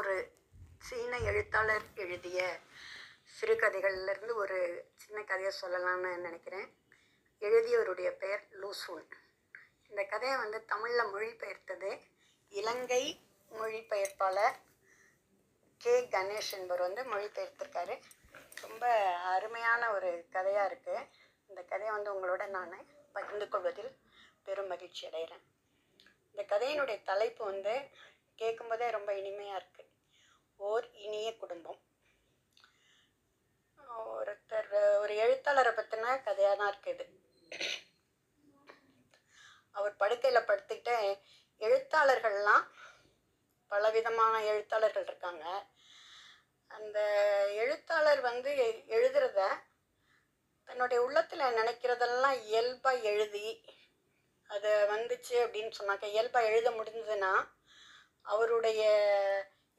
ஒரு சீன எழுத்தாளர் எழுதிய சிறுகதைகள்லேருந்து ஒரு சின்ன கதையை சொல்லலாம்னு நினைக்கிறேன். எழுதியவருடைய பெயர் லூசூன் இந்த கதையை வந்து தமிழில் மொழிபெயர்த்தது இலங்கை மொழிபெயர்ப்பாளர் கே கணேஷ் என்பவர் வந்து மொழிபெயர்த்திருக்காரு. ரொம்ப அருமையான ஒரு கதையாக இருக்குது இந்த கதையை வந்து உங்களோட நான் பகிர்ந்து கொள்வதில் பெரும் மகிழ்ச்சி அடைகிறேன். இந்த கதையினுடைய தலைப்பு வந்து கேட்கும்போதே ரொம்ப இனிமையாக இருக்குது ஓர் இனிய குடும்பம். ஒருத்தர் ஒரு எழுத்தாளரை பற்றின கதையாக தான் இருக்குது அவர் படுக்கையில் படுத்துக்கிட்டு எழுத்தாளர்கள்லாம் பலவிதமான எழுத்தாளர்கள் இருக்காங்க. அந்த எழுத்தாளர் வந்து எழுதுறத தன்னுடைய உள்ளத்தில் நினைக்கிறதெல்லாம் இயல்பாக எழுதி அது வந்துச்சு அப்படின்னு சொன்னாக்க இயல்பாக எழுத முடிஞ்சதுன்னா அவருடைய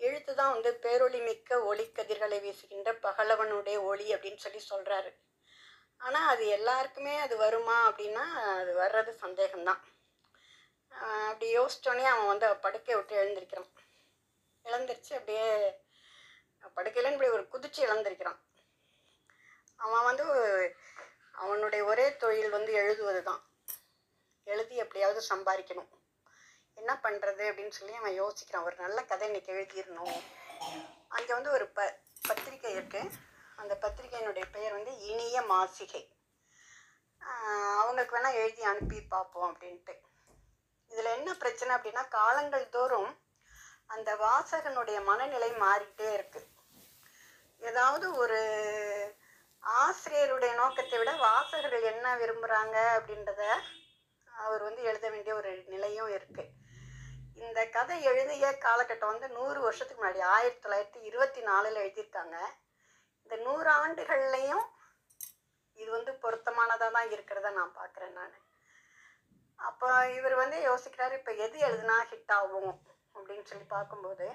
எழுத்து தான் வந்து பேரொளி மிக்க ஒளி கதிர்களை வீசுகின்ற பகலவனுடைய ஒளி அப்படின்னு சொல்லி சொல்கிறாரு ஆனால் அது எல்லாருக்குமே அது வருமா அப்படின்னா அது வர்றது சந்தேகம்தான். அப்படி யோசித்தோடனே அவன் வந்து படுக்கையை விட்டு எழுந்திருக்கிறான். இழந்துருச்சு அப்படியே படுக்கையிலன்னு இப்படி ஒரு குதிச்சு இழந்திருக்கிறான் அவன் வந்து அவனுடைய ஒரே தொழில் வந்து எழுதுவது தான் எழுதி எப்படியாவது சம்பாதிக்கணும். என்ன பண்ணுறது அப்படின்னு சொல்லி அவன் யோசிக்கிறான். ஒரு நல்ல கதை இன்னைக்கு எழுதிடணும் அங்கே வந்து ஒரு ப பத்திரிக்கை இருக்குது அந்த பத்திரிக்கையினுடைய பெயர் வந்து இனிய மாசிகை. அவங்களுக்கு வேணால் எழுதி அனுப்பி பார்ப்போம் அப்படின்ட்டு. இதில் என்ன பிரச்சனை அப்படின்னா காலங்கள் தோறும் அந்த வாசகனுடைய மனநிலை மாறிட்டே இருக்குது ஏதாவது ஒரு ஆசிரியருடைய நோக்கத்தை விட வாசகர்கள் என்ன விரும்புகிறாங்க அப்படின்றத அவர் வந்து எழுத வேண்டிய ஒரு நிலையும் இருக்குது இந்த கதை எழுதிய காலகட்டம் வந்து நூறு வருஷத்துக்கு முன்னாடி ஆயிரத்தி தொள்ளாயிரத்தி இருபத்தி நாலில் எழுதியிருக்காங்க. இந்த நூறு ஆண்டுகள்லையும் இது வந்து பொருத்தமானதாக தான் இருக்கிறத நான் பார்க்குறேன் நான். அப்போ இவர் வந்து யோசிக்கிறார் இப்போ எது எழுதுனா ஹிட் ஆகும் அப்படின்னு சொல்லி பார்க்கும்போது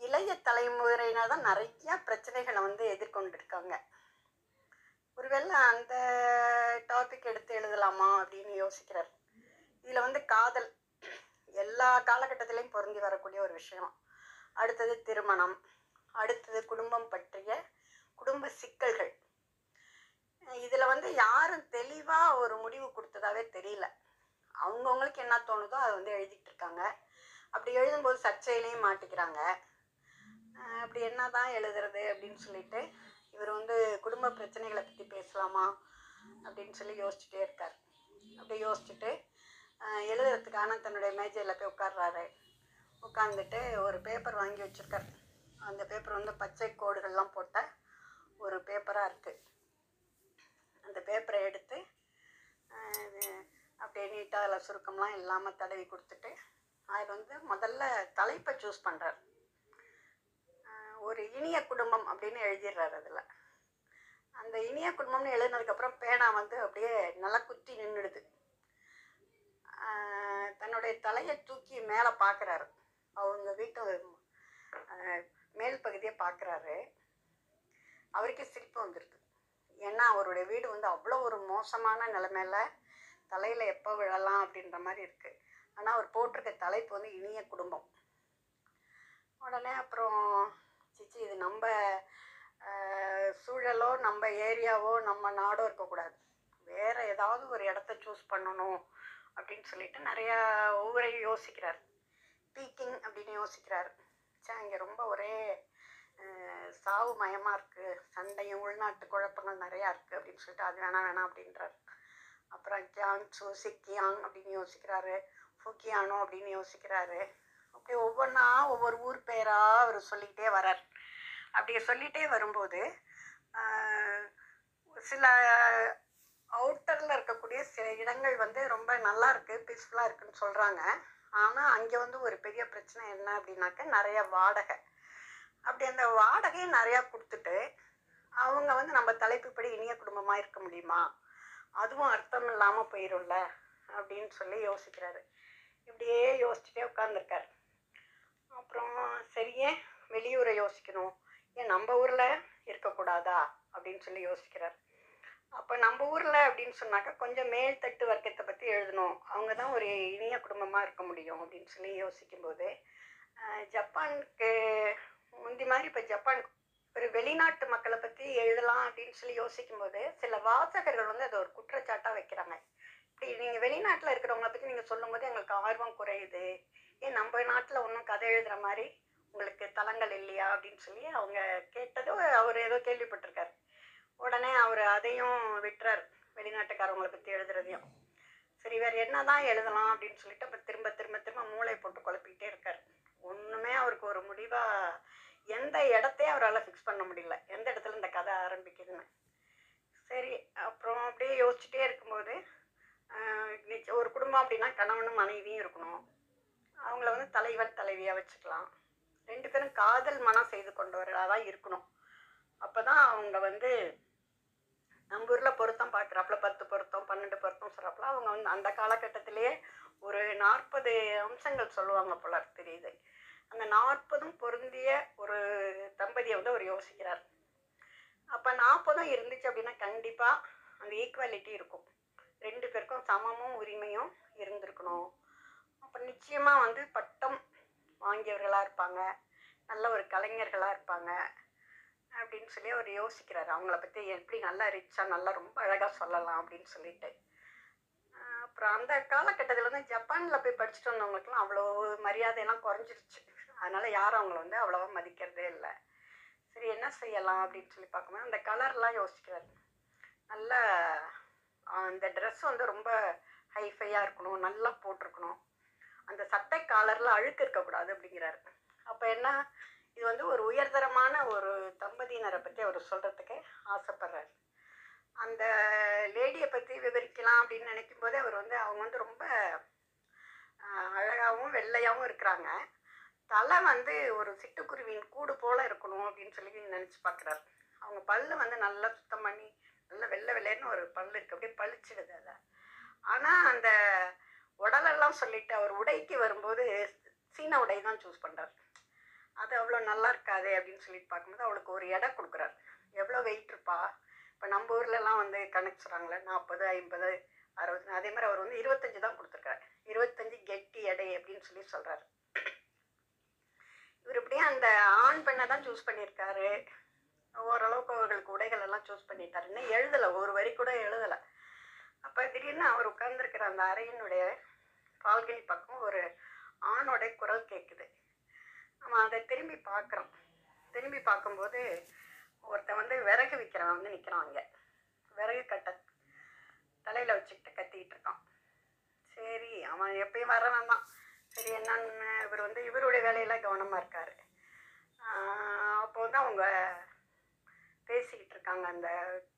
இளைய தலைமுறையினர் தான் நிறையா பிரச்சனைகளை வந்து எதிர்கொண்டிருக்காங்க. ஒருவேளை அந்த டாபிக் எடுத்து எழுதலாமா அப்படின்னு யோசிக்கிறார். இதில் வந்து காதல் எல்லா காலகட்டத்திலையும் பொருந்தி வரக்கூடிய ஒரு விஷயம். அடுத்தது திருமணம். அடுத்தது குடும்பம் பற்றிய குடும்ப சிக்கல்கள். இதில் வந்து யாரும் தெளிவாக ஒரு முடிவு கொடுத்ததாவே தெரியல. அவங்கவுங்களுக்கு என்ன தோணுதோ அதை வந்து எழுதிட்டு இருக்காங்க. அப்படி எழுதும்போது சர்ச்சையிலையும் மாட்டிக்கிறாங்க. அப்படி என்ன தான் எழுதுறது அப்படின்னு சொல்லிட்டு இவர் வந்து குடும்ப பிரச்சனைகளை பற்றி பேசலாமா அப்படின்னு சொல்லி யோசிச்சுட்டே இருக்கார். அப்படி யோசிச்சுட்டு எழுதுறதுக்கான தன்னுடைய மேஜையில் போய் உட்கார்றாரு. உட்காந்துட்டு ஒரு பேப்பர் வாங்கி வச்சுருக்கார். அந்த பேப்பர் வந்து பச்சை கோடுகள்லாம் போட்ட ஒரு பேப்பராக இருக்குது அந்த பேப்பரை எடுத்து அப்படியே நீட்டாக அதில் சுருக்கம்லாம் இல்லாமல் தடவி கொடுத்துட்டு அதில் வந்து முதல்ல தலைப்பை சூஸ் பண்ணுறார் ஒரு இனிய குடும்பம் அப்படின்னு எழுதிடுறாரு அதில். அந்த இனிய குடும்பம்னு எழுதினதுக்கப்புறம் பேனா வந்து அப்படியே நல்லா குத்தி நின்றுடுது தன்னுடைய தலையை தூக்கி மேலே பார்க்குறாரு அவங்க வீட்டு மேல் பகுதியை பார்க்குறாரு அவருக்கே சிரிப்பு வந்துடுது ஏன்னா அவருடைய வீடு வந்து அவ்வளோ ஒரு மோசமான நிலைமையில தலையில் எப்போ விழலாம் அப்படின்ற மாதிரி இருக்குது ஆனால் அவர் போட்டிருக்க தலைப்பு வந்து இனிய குடும்பம். உடனே அப்புறம் சிச்சி இது நம்ம சூழலோ நம்ம ஏரியாவோ நம்ம நாடோ இருக்கக்கூடாது. வேறு ஏதாவது ஒரு இடத்த சூஸ் பண்ணணும். அப்படின்னு சொல்லிட்டு நிறையா ஒவ்வொரு யோசிக்கிறார். பீக்கிங் அப்படின்னு யோசிக்கிறார். சே இங்கே ரொம்ப ஒரே சாவு மயமாக இருக்குது சண்டையும் உள்நாட்டு குழப்பங்கள் நிறையா இருக்குது அப்படின்னு சொல்லிட்டு அது வேணாம் வேணாம் அப்படின்றார். அப்புறம் கியாங் சூ சிக்கியாங் அப்படின்னு யோசிக்கிறாரு. ஃபுக்கியானோ அப்படின்னு யோசிக்கிறாரு. அப்படி ஒவ்வொன்றா ஒவ்வொரு ஊர் பேராக அவர் சொல்லிக்கிட்டே வரார். அப்படி சொல்லிகிட்டே வரும்போது சில அவுட்டரில் இருக்கக்கூடிய சில இடங்கள் வந்து ரொம்ப நல்லா இருக்கு பீஸ்ஃபுல்லாக இருக்குன்னு சொல்கிறாங்க ஆனால் அங்கே வந்து ஒரு பெரிய பிரச்சனை என்ன அப்படின்னாக்க நிறைய வாடகை. அப்படி அந்த வாடகையை நிறையா கொடுத்துட்டு அவங்க வந்து நம்ம தலைப்புப்படி இனிய குடும்பமாக இருக்க முடியுமா? அதுவும் அர்த்தம் இல்லாமல் போயிரும்ல அப்படின்னு சொல்லி யோசிக்கிறாரு. இப்படியே யோசிச்சுட்டே உட்காந்துருக்காரு அப்புறம் சரியே வெளியூரை யோசிக்கணும்? ஏன் நம்ம ஊரில் இருக்கக்கூடாதா? அப்படின்னு சொல்லி யோசிக்கிறார். அப்போ நம்ம ஊரில் அப்படின்னு சொன்னாக்கா கொஞ்சம் மேல்தட்டு வர்க்கத்தை பற்றி எழுதணும். அவங்க தான் ஒரு இனிய குடும்பமாக இருக்க முடியும் அப்படின்னு சொல்லி யோசிக்கும்போது ஜப்பானுக்கு முந்தி மாதிரி இப்போ ஜப்பான் ஒரு வெளிநாட்டு மக்களை பற்றி எழுதலாம் அப்படின்னு சொல்லி யோசிக்கும்போது சில வாசகர்கள் வந்து அதை ஒரு குற்றச்சாட்டாக வைக்கிறாங்க. இப்படி நீங்கள் வெளிநாட்டில் இருக்கிறவங்கள பற்றி நீங்கள் சொல்லும்போது எங்களுக்கு ஆர்வம் குறையுது. ஏன் நம்ம நாட்டில் ஒன்றும் கதை எழுதுகிற மாதிரி உங்களுக்கு தலங்கள் இல்லையா அப்படின்னு சொல்லி அவங்க கேட்டது அவர் ஏதோ கேள்விப்பட்டிருக்காரு. உடனே அவர் அதையும் விட்டுறார். வெளிநாட்டுக்காரவங்களை பற்றி எழுதுறதையும். சரி வேறு என்ன தான் எழுதலாம் அப்படின்னு சொல்லிட்டு அப்போ திரும்ப திரும்ப திரும்ப மூளை போட்டு குழப்பிக்கிட்டே இருக்கார். ஒன்றுமே அவருக்கு ஒரு முடிவாக எந்த இடத்தையும் அவரால் ஃபிக்ஸ் பண்ண முடியல. எந்த இடத்துல இந்த கதை ஆரம்பிக்குதுன்னு. சரி அப்புறம் அப்படியே யோசிச்சுட்டே இருக்கும்போது ஒரு குடும்பம் அப்படின்னா கணவனும் மனைவியும் இருக்கணும். அவங்கள வந்து தலைவன் தலைவியாக வச்சுக்கலாம். ரெண்டு பேரும் காதல் மனம் செய்து கொண்டவர்களாக தான் இருக்கணும். அப்போ தான் அவங்க வந்து நம்ம ஊரில் பொருத்தம் பார்க்குறாப்புல பத்து பொருத்தம் பன்னெண்டு பொருத்தம் சொல்கிறாப்புல அவங்க வந்து அந்த காலகட்டத்திலேயே ஒரு நாற்பது அம்சங்கள் சொல்லுவாங்க போல தெரியுது. அந்த நாற்பதும் பொருந்திய ஒரு தம்பதியை வந்து அவர் யோசிக்கிறார். அப்போ நாற்பதும் இருந்துச்சு அப்படின்னா கண்டிப்பாக அந்த ஈக்குவாலிட்டி இருக்கும். ரெண்டு பேருக்கும் சமமும் உரிமையும் இருந்திருக்கணும். அப்போ நிச்சயமாக வந்து பட்டம் வாங்கியவர்களாக இருப்பாங்க. நல்ல ஒரு கலைஞர்களாக இருப்பாங்க. அப்படின்னு சொல்லி அவர் யோசிக்கிறாரு. அவங்கள பற்றி எப்படி நல்லா ரிச்சாக நல்லா ரொம்ப அழகாக சொல்லலாம் அப்படின்னு சொல்லிட்டு. அப்புறம் அந்த காலகட்டத்தில் வந்து ஜப்பானில் போய் படிச்சுட்டு வந்தவங்களுக்குலாம் அவ்வளோ மரியாதையெல்லாம் குறைஞ்சிருச்சு. அதனால யாரும் அவங்கள வந்து அவ்வளோவா மதிக்கிறதே இல்லை. சரி என்ன செய்யலாம் அப்படின்னு சொல்லி பார்க்கும்போது அந்த கலர்லாம் யோசிக்கிறாரு. நல்ல அந்த ட்ரெஸ் வந்து ரொம்ப ஹைஃபையாக இருக்கணும் நல்லா போட்டிருக்கணும். அந்த சட்டை காலரில் அழுக்கு இருக்கக்கூடாது அப்படிங்கிறாரு. அப்போ என்ன இது வந்து ஒரு உயர்தரமான ஒரு தம்பதியினரை பற்றி அவர் சொல்கிறதுக்கு ஆசைப்படுறாரு. அந்த லேடியை பற்றி விவரிக்கலாம் அப்படின்னு நினைக்கும் போதே அவர் வந்து அவங்க வந்து ரொம்ப அழகாகவும் வெள்ளையாகவும் இருக்கிறாங்க. தலை வந்து ஒரு சிட்டுக்குருவியின் கூடு போல் இருக்கணும் அப்படின்னு சொல்லி நினச்சி பார்க்குறாரு. அவங்க பல்லு வந்து நல்லா சுத்தம் பண்ணி நல்லா வெள்ளை வெள்ளைன்னு ஒரு பல்லு இருக்கு. அப்படியே பளிச்சிடுது அதை. ஆனால் அந்த உடலெல்லாம் சொல்லிட்டு அவர் உடைக்கு வரும்போது சீன உடை தான் சூஸ் பண்ணுறாரு அது அவ்வளோ நல்லா இருக்காது அப்படின்னு சொல்லிட்டு பார்க்கும்போது அவளுக்கு ஒரு எடை கொடுக்குறாரு. எவ்வளோ வெயிட் இருப்பா? இப்போ நம்ம ஊர்லலாம் வந்து கணக்கு சொல்கிறாங்களே நாற்பது ஐம்பது அறுபது அதே மாதிரி அவர் வந்து இருபத்தஞ்சு தான் கொடுத்துருக்காரு. இருபத்தஞ்சு கெட்டி எடை அப்படின்னு சொல்லி சொல்கிறாரு இவர் இப்படியே அந்த ஆண் பெண்ணை தான் சூஸ் பண்ணியிருக்காரு. ஓரளவுக்கு அவர்களுக்கு உடைகள் எல்லாம் சூஸ் பண்ணிட்டாரு. இன்னும் எழுதலை ஒரு வரி கூட எழுதலை. அப்போ திடீர்னு அவர் உட்கார்ந்துருக்கிற அந்த அறையினுடைய பால்கனி பக்கம் ஒரு ஆணோட குரல் கேட்குது. அவன் அதை திரும்பி பார்க்குறான் திரும்பி பார்க்கும்போது ஒருத்தன் வந்து விறகு விற்கிறவன் வந்து நிற்கிறான் அங்கே. விறகு கட்ட தலையில் வச்சுக்கிட்டு கத்திக்கிட்டு இருக்கான். சரி அவன் எப்பயும் வரவன் தான். சரி என்னன்னு இவர் வந்து இவருடைய வேலையில கவனமாக இருக்கார். அப்போ வந்து அவங்க பேசிக்கிட்டு இருக்காங்க. அந்த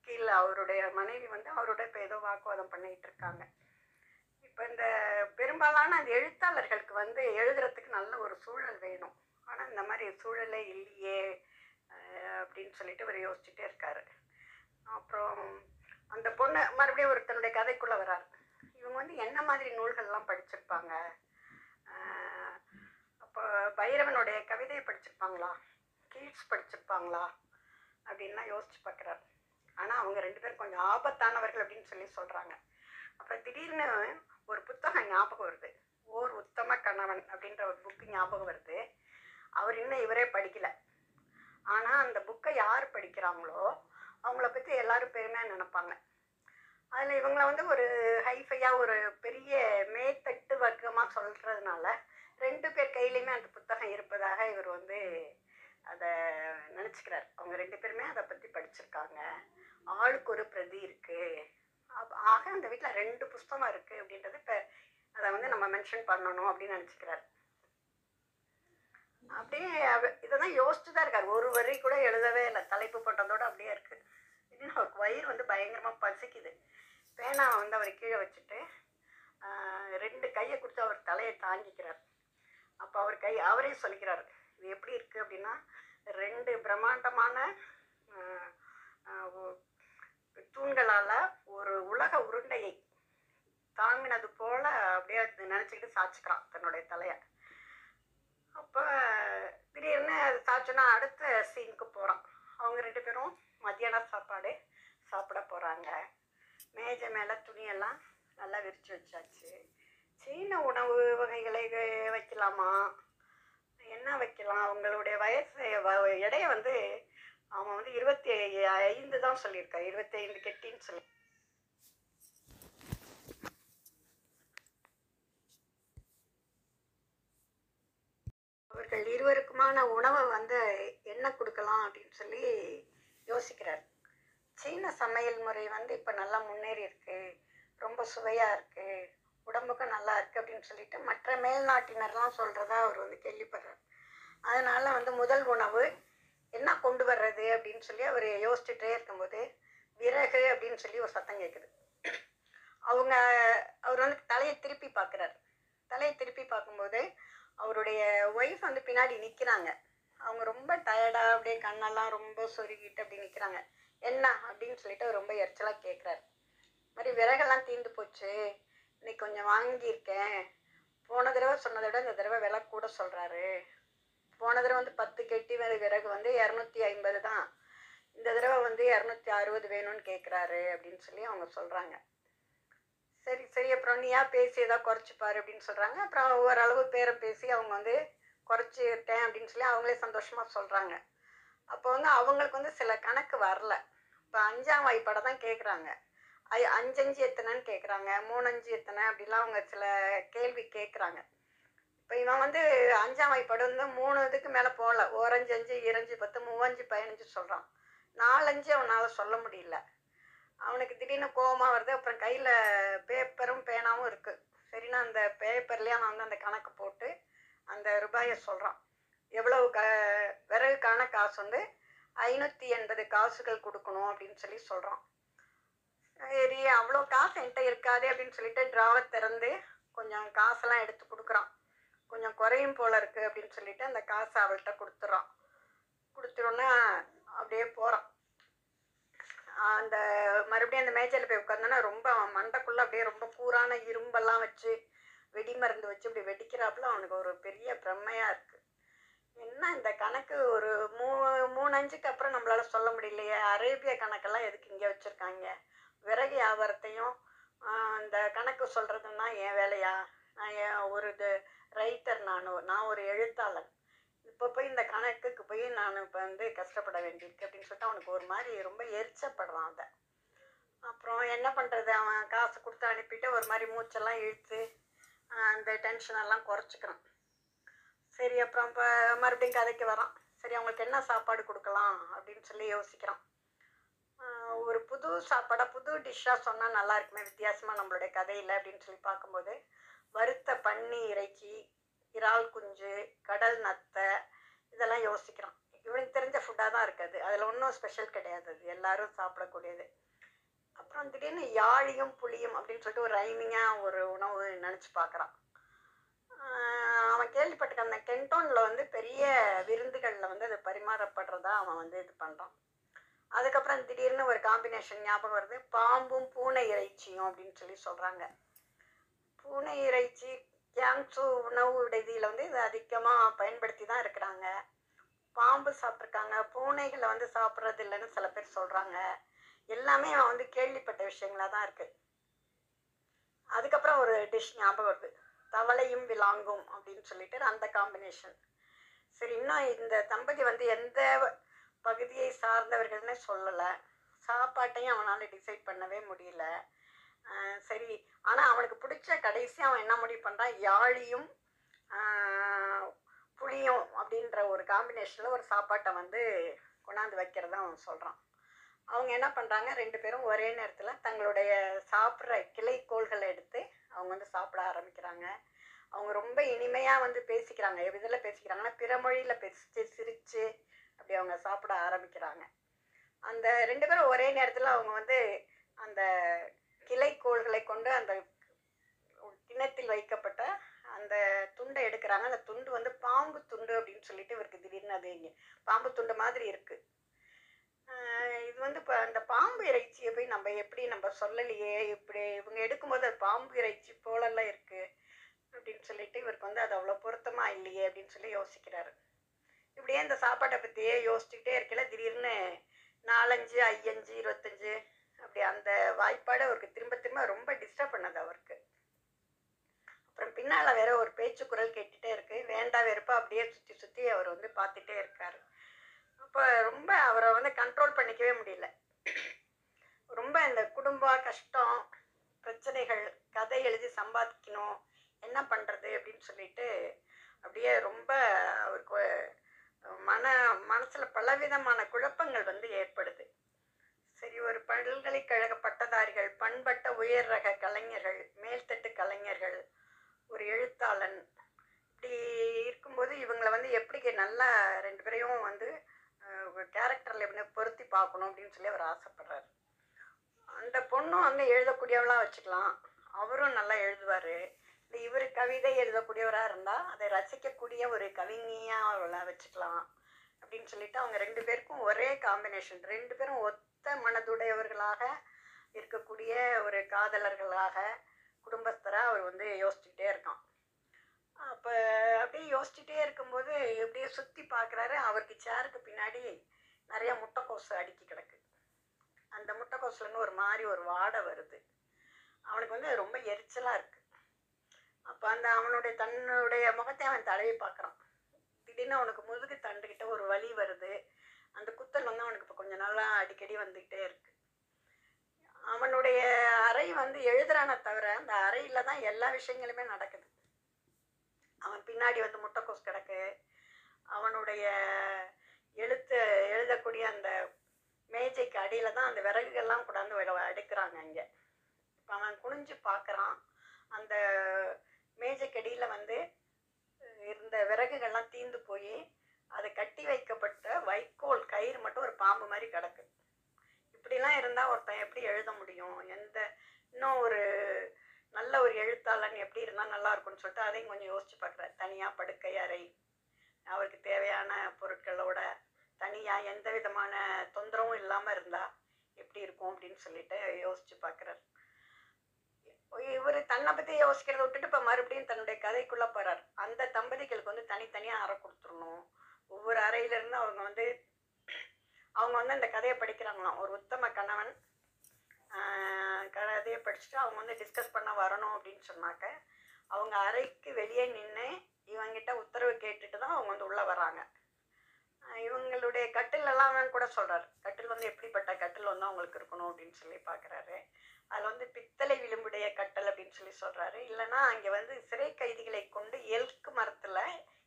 கீழே அவருடைய மனைவி வந்து அவரோட இப்போ ஏதோ வாக்குவாதம் பண்ணிக்கிட்டு இருக்காங்க. இப்போ இந்த பெரும்பாலான அந்த எழுத்தாளர்களுக்கு வந்து எழுதுறதுக்கு நல்ல ஒரு சூழல் வேணும். ஆனால் இந்த மாதிரி சூழலே இல்லையே அப்படின்னு சொல்லிட்டு இவர் யோசிச்சுட்டே இருக்காரு. அப்புறம் அந்த பொண்ணு மறுபடியும் ஒரு தன்னுடைய கதைக்குள்ளே வராரு. இவங்க வந்து என்ன மாதிரி நூல்கள்லாம் படிச்சிருப்பாங்க? அப்போ பைரவனுடைய கவிதையை படிச்சிருப்பாங்களா? கீட்ஸ் படிச்சிருப்பாங்களா? அப்படின்லாம் யோசிச்சு பார்க்குறாரு ஆனால் அவங்க ரெண்டு பேரும் கொஞ்சம் ஆபத்தானவர்கள் அப்படின்னு சொல்லி சொல்கிறாங்க அப்புறம் திடீர்னு ஒரு புத்தகம் ஞாபகம் வருது. ஓர் உத்தம கணவன் அப்படின்ற ஒரு புக்கு ஞாபகம் வருது. அவர் இன்னும் இவரே படிக்கல. ஆனால் அந்த புக்கை யார் படிக்கிறாங்களோ அவங்கள பற்றி எல்லாரும் பெருமையாக நினைப்பாங்க. அதில் இவங்களை வந்து ஒரு ஹைஃபையாக ஒரு பெரிய மேத்தட்டு வர்க்கமாக சொல்கிறதுனால ரெண்டு பேர் கையிலையுமே அந்த புத்தகம் இருப்பதாக இவர் வந்து அதை நினச்சிக்கிறார். அவங்க ரெண்டு பேருமே அதை பற்றி படிச்சிருக்காங்க. ஆளுக்கு ஒரு பிரதி இருக்குது ஆக அந்த வீட்டில் ரெண்டு புஸ்தகம் இருக்குது அப்படின்றது இப்போ அதை வந்து நம்ம மென்ஷன் பண்ணணும் அப்படின்னு நினச்சிக்கிறார். அப்படியே இதெல்லாம் யோசிச்சு தான் இருக்கார். ஒரு வரி கூட எழுதவே இல்லை. தலைப்பு போட்டதோட அப்படியே இருக்கு. இன்னும் அவருக்கு வயிறு வந்து பயங்கரமாக பசிக்குது. பேனாவை வந்து அவர் கீழே வச்சுட்டு ரெண்டு கையை கொடுத்து அவர் தலையை தாங்கிக்கிறார். அப்போ அவர் கை அவரே சொல்லிக்கிறார் இது எப்படி இருக்குது அப்படின்னா ரெண்டு பிரம்மாண்டமான தூண்களால் ஒரு உலக உருண்டையை தாங்கினது போல் அப்படியே நினச்சிக்கிட்டு சாச்சிக்கிறான் தன்னுடைய தலையை. அப்போ திடீர்னு அது சாச்சோன்னா அடுத்த சீனுக்கு போகிறான் அவங்க ரெண்டு பேரும் மத்தியான சாப்பாடு சாப்பிட போகிறாங்க மேஜை மேலே துணியெல்லாம் நல்லா விரித்து வச்சாச்சு. சீன உணவு வகைகளை வைக்கலாமா? என்ன வைக்கலாம்? அவங்களுடைய வயசு வ- வந்து அவன் வந்து இருபத்தி ஐந்து தான் சொல்லியிருக்கான் இருபத்தி ஐந்து கெட்டின்னு சொல்லி. விதமான உணவை வந்து என்ன கொடுக்கலாம் அப்படின்னு சொல்லி யோசிக்கிறார். சீன சமையல் முறை வந்து இப்போ நல்லா முன்னேறி இருக்கு. ரொம்ப சுவையாக இருக்கு. உடம்புக்கும் நல்லா இருக்கு அப்படின்னு சொல்லிட்டு மற்ற மேல்நாட்டினர்லாம் சொல்கிறதா அவர் வந்து கேள்விப்படுறார். அதனால வந்து முதல் உணவு என்ன கொண்டு வர்றது அப்படின்னு சொல்லி அவர் யோசிச்சுட்டே இருக்கும்போது விறகு அப்படின்னு சொல்லி ஒரு சத்தம் கேட்குது அவங்க அவர் வந்து தலையை திருப்பி பார்க்குறாரு. தலையை திருப்பி பார்க்கும்போது அவருடைய ஒய்ஃப் வந்து பின்னாடி நிற்கிறாங்க அவங்க ரொம்ப டயர்டாக அப்படியே கண்ணெல்லாம் ரொம்ப சொருகிட்டு அப்படி நிற்கிறாங்க என்ன? அப்படின்னு சொல்லிட்டு அவர் ரொம்ப எரிச்சலாக கேட்குறாரு மாதிரி விறகெல்லாம் தீர்ந்து போச்சு. இன்னைக்கு கொஞ்சம் வாங்கியிருக்கேன். போன தடவை சொன்னதை விட இந்த தடவை விலை கூட சொல்கிறாரு போன தடவை வந்து பத்து கெட்டி விற- விறகு வந்து இரநூத்தி ஐம்பது தான். இந்த தடவை வந்து இரநூத்தி அறுபது வேணும்னு கேட்குறாரு அப்படின்னு சொல்லி அவங்க சொல்கிறாங்க சரி சரி அப்புறம் நீயா பேசி ஏதாவது குறைச்சிப்பாரு அப்படின்னு சொல்கிறாங்க அப்புறம் ஓரளவு பேரை பேசி அவங்க வந்து குறைச்சிட்டேன் அப்படின்னு சொல்லி அவங்களே சந்தோஷமாக சொல்கிறாங்க அப்போ வந்து அவங்களுக்கு வந்து சில கணக்கு வரல. இப்போ அஞ்சாம் வாய்ப்பாடை தான் கேட்குறாங்க அஞ்சஞ்சு எத்தனைன்னு கேட்குறாங்க மூணஞ்சு எத்தனை அப்படிலாம் அவங்க சில கேள்வி கேட்குறாங்க இப்போ இவன் வந்து அஞ்சாம் வாய்ப்பாடு வந்து மூணு இதுக்கு மேலே போகல. ஓரஞ்சு அஞ்சு இரஞ்சு பத்து மூவஞ்சு பதினஞ்சு சொல்கிறான் நாலஞ்சு அவனால் சொல்ல முடியல. அவனுக்கு திடீர்னு கோபமாக வருது. அப்புறம் கையில் பேப்பரும் பேனாவும் இருக்குது சரின்னா அந்த பேப்பர்லேயே அவன் வந்து அந்த கணக்கு போட்டு அந்த ரூபாயை சொல்கிறான் எவ்வளவு க விறகுக்கான காசு வந்து ஐநூற்றி எண்பது காசுகள் கொடுக்கணும் அப்படின்னு சொல்லி சொல்கிறான் சரி அவ்வளோ காசு என்கிட்ட இருக்காதே அப்படின்னு சொல்லிட்டு ட்ராவை திறந்து கொஞ்சம் காசெல்லாம் எடுத்து கொடுக்குறான். கொஞ்சம் குறையும் போல இருக்கு அப்படின்னு சொல்லிட்டு அந்த காசை அவள்கிட்ட கொடுத்துட்றான் கொடுத்துட்டோன்னா அப்படியே போகிறான் அந்த மறுபடியும் அந்த மேஜையில் போய் உட்காந்தோன்னா ரொம்ப அவன் மண்டைக்குள்ளே அப்படியே ரொம்ப கூரான இரும்பெல்லாம் வச்சு வெடி மருந்து வச்சு இப்படி வெடிக்கிறாப்புல அவனுக்கு ஒரு பெரிய பிரம்மையாக இருக்குது என்ன இந்த கணக்கு? ஒரு மூ மூணு அஞ்சுக்கு அப்புறம் நம்மளால சொல்ல முடியலையே. அரேபிய கணக்கெல்லாம் எதுக்கு இங்கே வச்சுருக்காங்க? விறகு வியாபாரத்தையும் இந்த கணக்கு சொல்கிறதுன்னா என் வேலையா? நான் என் ஒரு இது ரைட்டர் நான் நான் ஒரு எழுத்தாளன். இப்போ போய் இந்த கணக்குக்கு போய் நான் இப்போ வந்து கஷ்டப்பட வேண்டியிருக்கு அப்படின்னு சொல்லிட்டு அவனுக்கு ஒரு மாதிரி ரொம்ப எரிச்சப்படுறான் அதை அப்புறம் என்ன பண்ணுறது அவன் காசு கொடுத்து அனுப்பிட்டு ஒரு மாதிரி மூச்செல்லாம் இழுத்து அந்த டென்ஷன் எல்லாம் குறைச்சிக்கிறான். சரி அப்புறம் இப்போ மறுபடியும் கதைக்கு வரான். சரி அவங்களுக்கு என்ன சாப்பாடு கொடுக்கலாம் அப்படின்னு சொல்லி யோசிக்கிறான். ஒரு புது சாப்பாடாக புது டிஷ்ஷாக சொன்னால் நல்லா இருக்குமே வித்தியாசமாக நம்மளுடைய கதையில் அப்படின்னு சொல்லி பார்க்கும்போது வறுத்த பன்னி இறைச்சி இறால் குஞ்சு கடல் நத்தை இதெல்லாம் யோசிக்கிறான் இவனுக்கு தெரிஞ்ச ஃபுட்டாக தான் இருக்குது. அதில் ஒன்றும் ஸ்பெஷல் கிடையாது. அது எல்லாரும் சாப்பிடக்கூடியது. அப்புறம் திடீர்னு யாழியும் புளியும் அப்படின்னு சொல்லிட்டு ஒரு ரைமிங்காக ஒரு உணவு நினச்சி பார்க்குறான். அவன் கேள்விப்பட்டிருக்க அந்த கென்டோனில் வந்து பெரிய விருந்துகளில் வந்து அது பரிமாறப்படுறதா அவன் வந்து இது பண்ணுறான் அதுக்கப்புறம் திடீர்னு ஒரு காம்பினேஷன் ஞாபகம் வருது. பாம்பும் பூனை இறைச்சியும் அப்படின்னு சொல்லி சொல்கிறாங்க பூனை இறைச்சி கேங்சு உணவு விடுதியில் வந்து இது அதிகமாக பயன்படுத்தி தான் இருக்கிறாங்க. பாம்பு சாப்பிட்ருக்காங்க பூனைகளை வந்து சாப்பிட்றது இல்லைன்னு சில பேர் சொல்கிறாங்க எல்லாமே அவன் வந்து கேள்விப்பட்ட விஷயங்களாக தான் இருக்குது அதுக்கப்புறம் ஒரு டிஷ் ஞாபகம் வருது. தவளையும் விலாங்கும் அப்படின்னு சொல்லிட்டு அந்த காம்பினேஷன் சரி இன்னும் இந்த தம்பதி வந்து எந்த பகுதியை சார்ந்தவர்கள்னு சொல்லலை. சாப்பாட்டையும் அவனால் டிசைட் பண்ணவே முடியல. சரி. ஆனால் அவனுக்கு பிடிச்ச கடைசி அவன் என்ன முடிவு பண்ணுறான் யாழியும் புளியும் அப்படின்ற ஒரு காம்பினேஷனில் ஒரு சாப்பாட்டை வந்து கொண்டாந்து வைக்கிறதா அவன் சொல்கிறான் அவங்க என்ன பண்ணுறாங்க ரெண்டு பேரும் ஒரே நேரத்தில் தங்களுடைய சாப்பிட்ற கிளை கோள்களை எடுத்து அவங்க வந்து சாப்பிட ஆரம்பிக்கிறாங்க. அவங்க ரொம்ப இனிமையாக வந்து பேசிக்கிறாங்க. இதில் பேசிக்கிறாங்கன்னா பிற மொழியில் பேசிச்சு சிரித்து அப்படி அவங்க சாப்பிட ஆரம்பிக்கிறாங்க. அந்த ரெண்டு பேரும் ஒரே நேரத்தில் அவங்க வந்து அந்த கிளைக்கோள்களை கொண்டு அந்த கிணத்தில் வைக்கப்பட்ட அந்த துண்டை எடுக்கிறாங்க. அந்த துண்டு வந்து பாம்பு துண்டு அப்படின்னு சொல்லிட்டு இவருக்கு திடீர்னு அது பாம்பு துண்டு மாதிரி இருக்கு. இது வந்து இப்போ அந்த பாம்பு இறைச்சியை போய் நம்ம எப்படி நம்ம சொல்லலையே? இப்படி இவங்க எடுக்கும்போது அது பாம்பு இறைச்சி போலெல்லாம் இருக்கு அப்படின்னு சொல்லிட்டு இவருக்கு வந்து அது அவ்வளோ பொருத்தமா இல்லையே அப்படின்னு சொல்லி யோசிக்கிறாரு. இப்படியே இந்த சாப்பாட்டை பற்றியே யோசிச்சுக்கிட்டே இருக்கல திடீர்னு நாலஞ்சு ஐயஞ்சு இருபத்தஞ்சு அப்படி அந்த வாய்ப்பாடு அவருக்கு திரும்ப திரும்ப ரொம்ப டிஸ்டர்ப் பண்ணது அவருக்கு. அப்புறம் பின்னால் வேற ஒரு பேச்சு குரல் கேட்டுட்டே இருக்கு. வேண்டா வெறுப்பா அப்படியே சுற்றி சுற்றி அவர் வந்து பார்த்துட்டே இருக்காரு. அப்போ ரொம்ப அவரை வந்து கண்ட்ரோல் பண்ணிக்கவே முடியல. ரொம்ப இந்த குடும்ப கஷ்டம் பிரச்சனைகள் கதை எழுதி சம்பாதிக்கணும் என்ன பண்ணுறது அப்படின்னு சொல்லிட்டு அப்படியே ரொம்ப அவருக்கு மன மனசில் பலவிதமான குழப்பங்கள் வந்து ஏற்படுது. சரி ஒரு பல்கலைக்கழக பட்டதாரிகள் பண்பட்ட உயர் ரக கலைஞர்கள் மேல்தட்டு கலைஞர்கள் ஒரு எழுத்தாளன் இப்படி இருக்கும்போது இவங்களை வந்து எப்படி நல்லா ரெண்டு பேரையும் வந்து கேரக்டரில் எப்படி பொருத்தி பார்க்கணும் அப்படின்னு சொல்லி அவர் ஆசைப்படுறாரு. அந்த பொண்ணும் வந்து எழுதக்கூடியவளாக வச்சுக்கலாம். அவரும் நல்லா எழுதுவார். இல்லை இவர் கவிதை எழுதக்கூடியவராக இருந்தால் அதை ரசிக்கக்கூடிய ஒரு கவிஞியாக அவளை வச்சுக்கலாம் அப்படின்னு சொல்லிட்டு அவங்க ரெண்டு பேருக்கும் ஒரே காம்பினேஷன் ரெண்டு பேரும் சுத்த மனதுடையவர்களாக இருக்கக்கூடிய ஒரு காதலர்களாக குடும்பஸ்தராக அவர் வந்து யோசிச்சுக்கிட்டே இருக்கான். அப்போ அப்படியே யோசிச்சுட்டே இருக்கும்போது எப்படியே சுற்றி பார்க்குறாரு அவருக்கு சேருக்கு பின்னாடி நிறைய முட்டைக்கோசு அடுக்கி கிடக்கு. அந்த முட்டைக்கோசுலன்னு ஒரு மாதிரி ஒரு வாடை வருது. அவனுக்கு வந்து ரொம்ப எரிச்சலாக இருக்குது அப்போ அந்த அவனுடைய தன்னுடைய முகத்தை அவன் தடவி பார்க்குறான் திடீர்னு அவனுக்கு முதுகு தண்டுக்கிட்ட ஒரு வலி வருது. அந்த குத்தல் வந்து அவனுக்கு இப்போ கொஞ்ச நாளாக அடிக்கடி வந்துக்கிட்டே இருக்கு. அவனுடைய அறை வந்து எழுதுறான தவிர அந்த அறையில் தான் எல்லா விஷயங்களுமே நடக்குது. அவன் பின்னாடி வந்து முட்டைக்கோஸ் கிடக்கு. அவனுடைய எழுத்து எழுதக்கூடிய அந்த மேஜைக்கு அடியில் தான் அந்த விறகுகள்லாம் கொண்டாந்து அடுக்கிறாங்க இங்கே. இப்போ அவன் குனிஞ்சு பார்க்குறான் அந்த மேஜைக்கு அடியில் வந்து இருந்த விறகுகள்லாம் தீந்து போய் அது கட்டி வைக்கப்பட்ட வைக்கோல் கயிறு மட்டும் ஒரு பாம்பு மாதிரி கிடக்கு. இப்படிலாம் இருந்தால் ஒருத்தன் எப்படி எழுத முடியும்? எந்த இன்னும் ஒரு நல்ல ஒரு எழுத்தாளன் எப்படி இருந்தால் நல்லா இருக்கும்னு சொல்லிட்டு அதையும் கொஞ்சம் யோசிச்சு பார்க்குறேன் தனியாக படுக்கை அறை அவருக்கு தேவையான பொருட்களோட தனியாக எந்த விதமான தொந்தரவும் இல்லாமல் இருந்தால் எப்படி இருக்கும் அப்படின்னு சொல்லிட்டு யோசிச்சு பார்க்குறாரு. இவர் தன்னை பற்றி யோசிக்கிறத விட்டுட்டு இப்போ மறுபடியும் தன்னுடைய கதைக்குள்ளே போகிறார் அந்த தம்பதிகளுக்கு வந்து தனித்தனியாக அறை கொடுத்துடணும். ஒவ்வொரு அறையிலேருந்து அவங்க வந்து அவங்க வந்து அந்த கதையை படிக்கிறாங்களாம். ஒரு உத்தம கணவன் கதையை படிச்சுட்டு அவங்க வந்து டிஸ்கஸ் பண்ண வரணும் அப்படின்னு சொன்னாக்க அவங்க அறைக்கு வெளியே நின்று இவங்கிட்ட உத்தரவு கேட்டுட்டு தான் அவங்க வந்து உள்ளே வராங்க இவங்களுடைய கட்டில் எல்லாம் கூட சொல்கிறாரு கட்டில் வந்து எப்படிப்பட்ட கட்டில் வந்து அவங்களுக்கு இருக்கணும் அப்படின்னு சொல்லி பார்க்குறாரு அதில் வந்து பித்தளை விளிம்புடைய கட்டல் அப்படின்னு சொல்லி சொல்கிறாரு இல்லைன்னா அங்கே வந்து சிறை கைதிகளை கொண்டு எல்க்கு மரத்தில்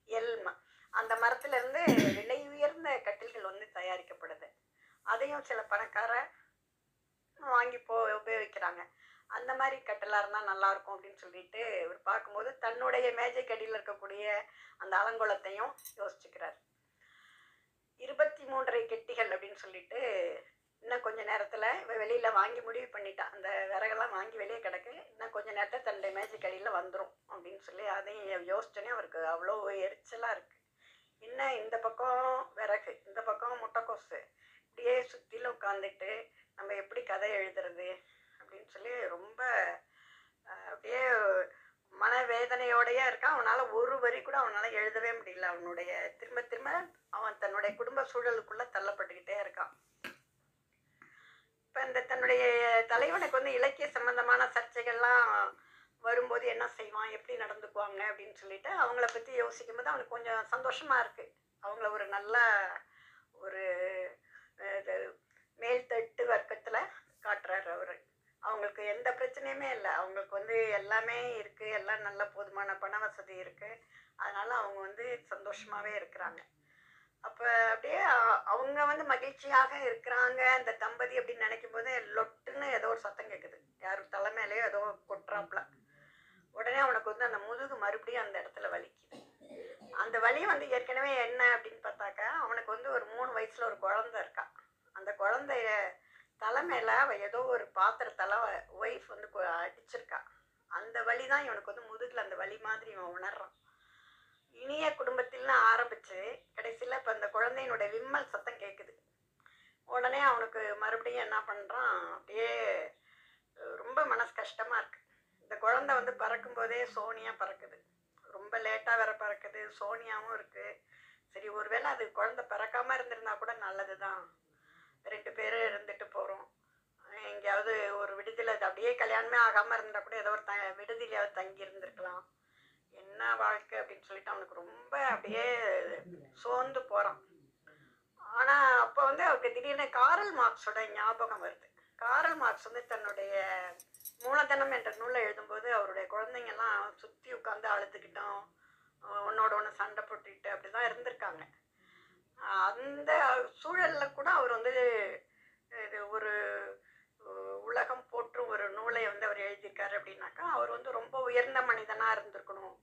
எல்மை அந்த மரத்துல இருந்து விலை உயர்ந்த கட்டில்கள் வந்து தயாரிக்கப்படுது. அதையும் சில பணக்கார வாங்கி போ உபயோகிக்கிறாங்க. அந்த மாதிரி கட்டலாக இருந்தால் நல்லா இருக்கும் அப்படின்னு சொல்லிட்டு இவர் பார்க்கும்போது தன்னுடைய மேஜைக்கு அடியில் இருக்கக்கூடிய அந்த அலங்கோலத்தையும் யோசிச்சுக்கிறார். இருபத்தி மூன்றரை கெட்டிகள் அப்படின்னு சொல்லிட்டு இன்னும் கொஞ்ச நேரத்தில் இவ வெளியில் வாங்கி முடிவு பண்ணிட்டான் அந்த விறகெல்லாம் வாங்கி வெளியே கிடக்கு. இன்னும் கொஞ்ச நேரத்தில் தன்னுடைய மேஜைக்கு அடியில் வந்துடும் அப்படின்னு சொல்லி அதையும் யோசிச்சோன்னே அவருக்கு அவ்வளோ எரிச்சலாக இருக்குது என்ன இந்த பக்கம் விறகு இந்த பக்கம் முட்டைக்கொசு. இப்படியே சுற்றிலும் உட்காந்துட்டு நம்ம எப்படி கதை எழுதுறது அப்படின்னு சொல்லி ரொம்ப அப்படியே மனவேதனையோடயே இருக்கான். அவனால் ஒரு வரி கூட அவனால் எழுதவே முடியல. அவனுடைய திரும்ப திரும்ப அவன் தன்னுடைய குடும்ப சூழலுக்குள்ளே தள்ளப்பட்டுக்கிட்டே இருக்கான். இப்போ இந்த தன்னுடைய தலைவனுக்கு வந்து இலக்கிய சம்பந்தமான சர்ச்சைகள்லாம் வரும்போது என்ன செய்வான் எப்படி நடந்துக்குவாங்க அப்படின்னு சொல்லிட்டு அவங்கள பற்றி யோசிக்கும் போது அவனுக்கு கொஞ்சம் சந்தோஷமாக இருக்குது அவங்கள ஒரு நல்ல ஒரு இது மேல்தட்டு வர்க்கத்தில் காட்டுறாரு அவர். அவங்களுக்கு எந்த பிரச்சனையுமே இல்லை. அவங்களுக்கு வந்து எல்லாமே இருக்குது எல்லாம் நல்ல போதுமான பண வசதி இருக்குது அதனால் அவங்க வந்து சந்தோஷமாகவே இருக்கிறாங்க. அப்போ அப்படியே அவங்க வந்து மகிழ்ச்சியாக இருக்கிறாங்க. அந்த தம்பதி அப்படின்னு நினைக்கும் போது லொட்டுன்னு ஏதோ ஒரு சத்தம் கேட்குது யார் தலைமையிலேயோ ஏதோ கொட்டுறாப்புல. உடனே அவனுக்கு வந்து அந்த முதுகு மறுபடியும் அந்த இடத்துல வலிக்குது. அந்த வலி வந்து ஏற்கனவே என்ன அப்படின்னு பார்த்தாக்கா அவனுக்கு வந்து ஒரு மூணு வயசுல ஒரு குழந்தை இருக்கா. அந்த குழந்தைய தலைமையில அவள் ஏதோ ஒரு பாத்திரத்தால ஒய்ஃப் வந்து அடிச்சிருக்கா. அந்த வலி தான் இவனுக்கு வந்து முதுகில் அந்த வலி மாதிரி இவன் உணர்றான். இனிய குடும்பத்தில்னு ஆரம்பிச்சு கடைசியில் இப்போ அந்த குழந்தையினுடைய விம்மல் சத்தம் கேட்குது உடனே அவனுக்கு மறுபடியும் என்ன பண்ணுறான் அப்படியே ரொம்ப மனசு கஷ்டமாக இருக்குது இந்த குழந்தை வந்து பறக்கும் போதே சோனியா பறக்குது. ரொம்ப லேட்டாக வேற பறக்குது. சோனியாவும் இருக்கு. சரி ஒருவேளை அது குழந்தை பிறக்காம இருந்திருந்தா கூட நல்லது தான் ரெண்டு பேரும் இருந்துட்டு போகிறோம் எங்கேயாவது ஒரு விடுதியில் அது அப்படியே கல்யாணமே ஆகாமல் இருந்தால் கூட ஏதோ ஒரு த விடுதியிலையாவது தங்கி இருந்திருக்கலாம். என்ன வாழ்க்கை அப்படின்னு சொல்லிட்டு அவனுக்கு ரொம்ப அப்படியே சோர்ந்து போகிறான் ஆனால் அப்போ வந்து அவருக்கு திடீர்னு காரல் மார்க்ஸோட ஞாபகம் வருது. காரல் மார்க்ஸ் வந்து தன்னுடைய மூலதனம் என்ற நூலை எழுதும்போது அவருடைய குழந்தைங்கெல்லாம் சுற்றி உட்காந்து அழுதுகிட்டோம். ஒன்னோட ஒன்று சண்டை போட்டுக்கிட்டு அப்படி தான் இருந்திருக்காங்க அந்த சூழலில் கூட அவர் வந்து இது ஒரு உலகம் போற்றும் ஒரு நூலை வந்து அவர் எழுதியிருக்காரு அப்படின்னாக்கா அவர் வந்து ரொம்ப உயர்ந்த மனிதனாக இருந்திருக்கணும்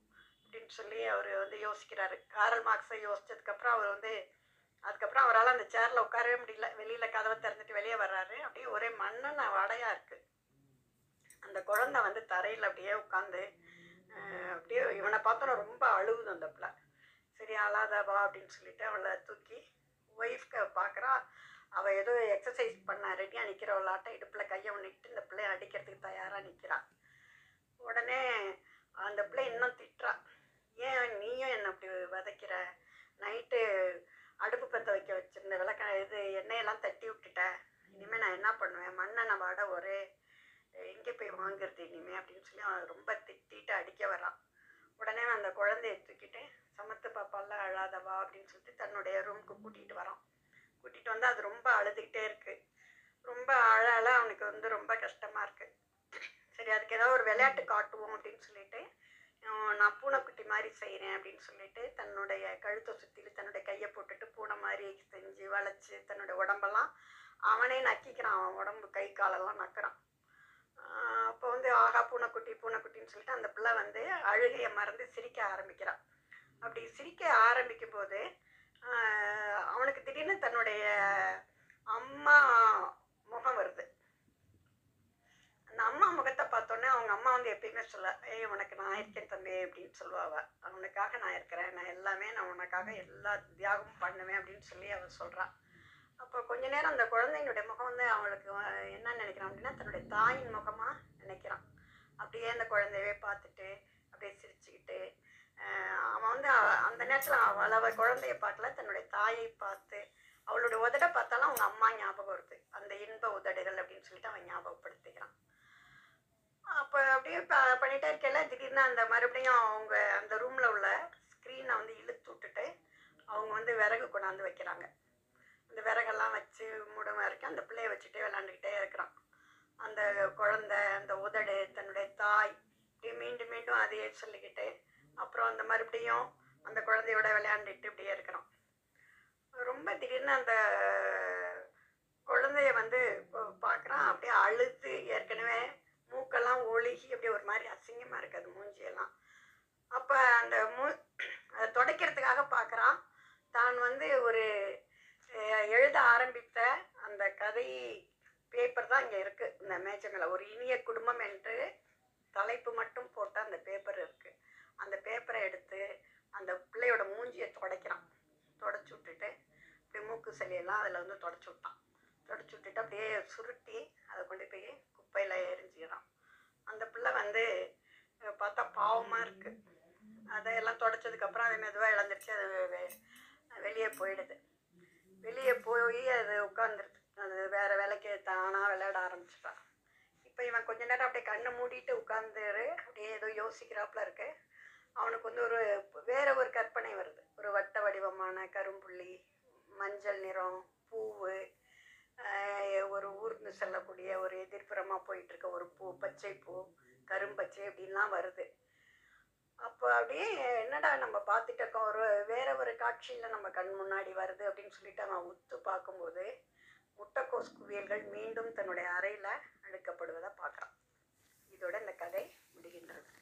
அப்படின்னு சொல்லி அவர் வந்து யோசிக்கிறாரு. காரல் மார்க்ஸை யோசிச்சதுக்கப்புறம் அவர் வந்து அதுக்கப்புறம் அவரால் அந்த சேரில் உட்காரவே முடியல. வெளியில் கதவை திறந்துட்டு வெளியே வர்றாரு. அப்படியே ஒரே மண்ணெண்ண வடையாக இருக்குது அந்த குழந்தை வந்து தரையில் அப்படியே உட்காந்து அப்படியே இவனை பார்த்தோன்னா ரொம்ப அழுகுது அந்த பிள்ளை. சரி அழாதவா அப்படின்னு சொல்லிட்டு அவளை தூக்கி ஒய்ஃப்க்கு பார்க்குறா. அவள் ஏதோ எக்ஸசைஸ் பண்ண ரெடியாக நிற்கிறவளாட்ட இடுப்பில் கையை ஒன்றுட்டு இந்த பிள்ளைய அடிக்கிறதுக்கு தயாராக நிற்கிறான் உடனே அந்த பிள்ளை இன்னும் திட்டுறா. ஏன் நீயும் என்னை அப்படி வதைக்கிற? நைட்டு அடுப்பு பற்ற வைக்க வச்சுருந்த விளக்க இது எண்ணெயெல்லாம் தட்டி விட்டுட்ட. இனிமேல் நான் என்ன பண்ணுவேன்? மண்ணெண்ணை வாட ஒரே எங்கே போய் வாங்குறது இனிமே அப்படின்னு சொல்லி அவன் ரொம்ப திட்டிட்டு அடிக்க வரான். உடனே அந்த குழந்தைய தூக்கிட்டு சமத்து பாப்பாலாம் அழாதவா அப்படின்னு சொல்லிட்டு தன்னுடைய ரூமுக்கு கூட்டிகிட்டு வரான். கூட்டிகிட்டு வந்து அது ரொம்ப அழுதுகிட்டே இருக்குது ரொம்ப அழ அழ அவனுக்கு வந்து ரொம்ப கஷ்டமாக இருக்குது சரி அதுக்கு ஏதாவது ஒரு விளையாட்டு காட்டுவோம் அப்படின்னு சொல்லிட்டு நான் பூனைக்குட்டி மாதிரி செய்கிறேன் அப்படின்னு சொல்லிட்டு தன்னுடைய கழுத்தை சுற்றிலும் தன்னுடைய கையை போட்டுட்டு பூனை மாதிரி செஞ்சு வளைச்சி தன்னுடைய உடம்பெல்லாம் அவனே நக்கிக்கிறான். அவன் உடம்பு கை காலெல்லாம் நக்கிறான். அப்போ வந்து ஆகா பூனைக்குட்டி பூனைக்குட்டின்னு சொல்லிட்டு அந்த பிள்ளை வந்து அழுகையை மறந்து சிரிக்க ஆரம்பிக்கிறான். அப்படி சிரிக்க ஆரம்பிக்கும் போது அவனுக்கு திடீர்னு தன்னுடைய அம்மா முகம் வருது. அந்த அம்மா முகத்தை பார்த்தோன்னே அவங்க அம்மா வந்து எப்பயுமே சொல்ல ஏய் உனக்கு நான் இருக்கேன் தம்பி அப்படின்னு சொல்லுவாள் அவனுக்காக நான் இருக்கிறேன். நான் எல்லாமே நான் உனக்காக எல்லா தியாகமும் பண்ணுவேன் அப்படின்னு சொல்லி அவள் சொல்கிறான் அப்போ கொஞ்ச நேரம் அந்த குழந்தையினுடைய முகம் வந்து அவளுக்கு என்ன நினைக்கிறான் அப்படின்னா தன்னுடைய தாயின் முகமாக நினைக்கிறான். அப்படியே அந்த குழந்தையவே பார்த்துட்டு அப்படியே சிரிச்சுக்கிட்டு அவன் வந்து அந்த நேரத்தில் அவள் அவள் குழந்தைய பார்க்கல தன்னுடைய தாயை பார்த்து அவளோட உதடை பார்த்தாலும் அவங்க அம்மா ஞாபகம் வருது. அந்த இன்ப உதடுகள் அப்படின்னு சொல்லிட்டு அவன் ஞாபகப்படுத்திக்கிறான். அப்போ அப்படியே ப- பண்ணிட்டே இருக்கல திடீர்னு அந்த மறுபடியும் அவங்க அந்த ரூமில் உள்ள ஸ்க்ரீனை வந்து இழுத்து விட்டுட்டு அவங்க வந்து விறகு கொண்டாந்து வைக்கிறாங்க. இந்த விறகெல்லாம் வச்சு மூடும் வரைக்கும் அந்த பிள்ளைய வச்சுட்டே விளாண்டுக்கிட்டே இருக்கிறான். அந்த குழந்தை அந்த உதடு தன்னுடைய தாய் இப்படி மீண்டும் மீண்டும் அதையே சொல்லிக்கிட்டு அப்புறம் அந்த மறுபடியும் அந்த குழந்தையோட விளையாண்டுட்டு இப்படியே இருக்கிறான். ரொம்ப திடீர்னு அந்த குழந்தைய வந்து பார்க்குறான். அப்படியே அழுத்து ஏற்கனவே மூக்கெல்லாம் ஒழுகி அப்படியே ஒரு மாதிரி அசிங்கமாக இருக்குது மூஞ்சியெல்லாம். அப்போ அந்த மூ அதை துடைக்கிறதுக்காக பார்க்குறான். தான் வந்து ஒரு எழுத ஆரம்பித்த அந்த கதை பேப்பர் தான் இங்கே இருக்குது இந்த மேச்சங்களை மேலே ஒரு இனிய குடும்பம் என்று தலைப்பு மட்டும் போட்ட அந்த பேப்பர் இருக்குது அந்த பேப்பரை எடுத்து அந்த பிள்ளையோட மூஞ்சியை துடைக்கிறான். தொடச்சி விட்டுட்டு அப்படியே மூக்கு சளியெல்லாம் அதில் வந்து தொடச்சி விட்டான். தொடச்சி விட்டுட்டு அப்படியே சுருட்டி அதை கொண்டு போய் குப்பையில் எரிஞ்சிக்கிறான். அந்த பிள்ளை வந்து பார்த்தா பாவமாக இருக்குது அதையெல்லாம் தொடச்சதுக்கப்புறம் அது மெதுவாக இழந்துருச்சு அது வெ- வெளியே போயிடுது. வெளியே போய் அது உட்காந்துருது அது வேற வேலைக்கு தானாக விளையாட ஆரம்பிச்சிட்டான் இப்போ இவன் கொஞ்ச நேரம் அப்படியே கண்ணை மூடிட்டு உட்காந்துரு அப்படியே ஏதோ யோசிக்கிறாப்புல இருக்கு. அவனுக்கு வந்து ஒரு வேற ஒரு கற்பனை வருது. ஒரு வட்ட வடிவமான கரும்புள்ளி மஞ்சள் நிறம் பூவு ஒரு ஊர்ந்து செல்லக்கூடிய ஒரு எதிர்ப்புறமாக போயிட்டு இருக்க ஒரு பூ பச்சை பூ கரும்பச்சை அப்படின்லாம் வருது. அப்போ அப்படியே என்னடா நம்ம பார்த்துட்டு ஒரு வேற ஒரு காட்சியில் நம்ம கண் முன்னாடி வருது அப்படின்னு சொல்லிட்டு அவன் உத்து பார்க்கும்போது முட்டைக்கோஸ் குவியல்கள் மீண்டும் தன்னுடைய அறையில் அழுக்கப்படுவதை பார்க்குறான். இதோட இந்த கதை முடிகின்றது.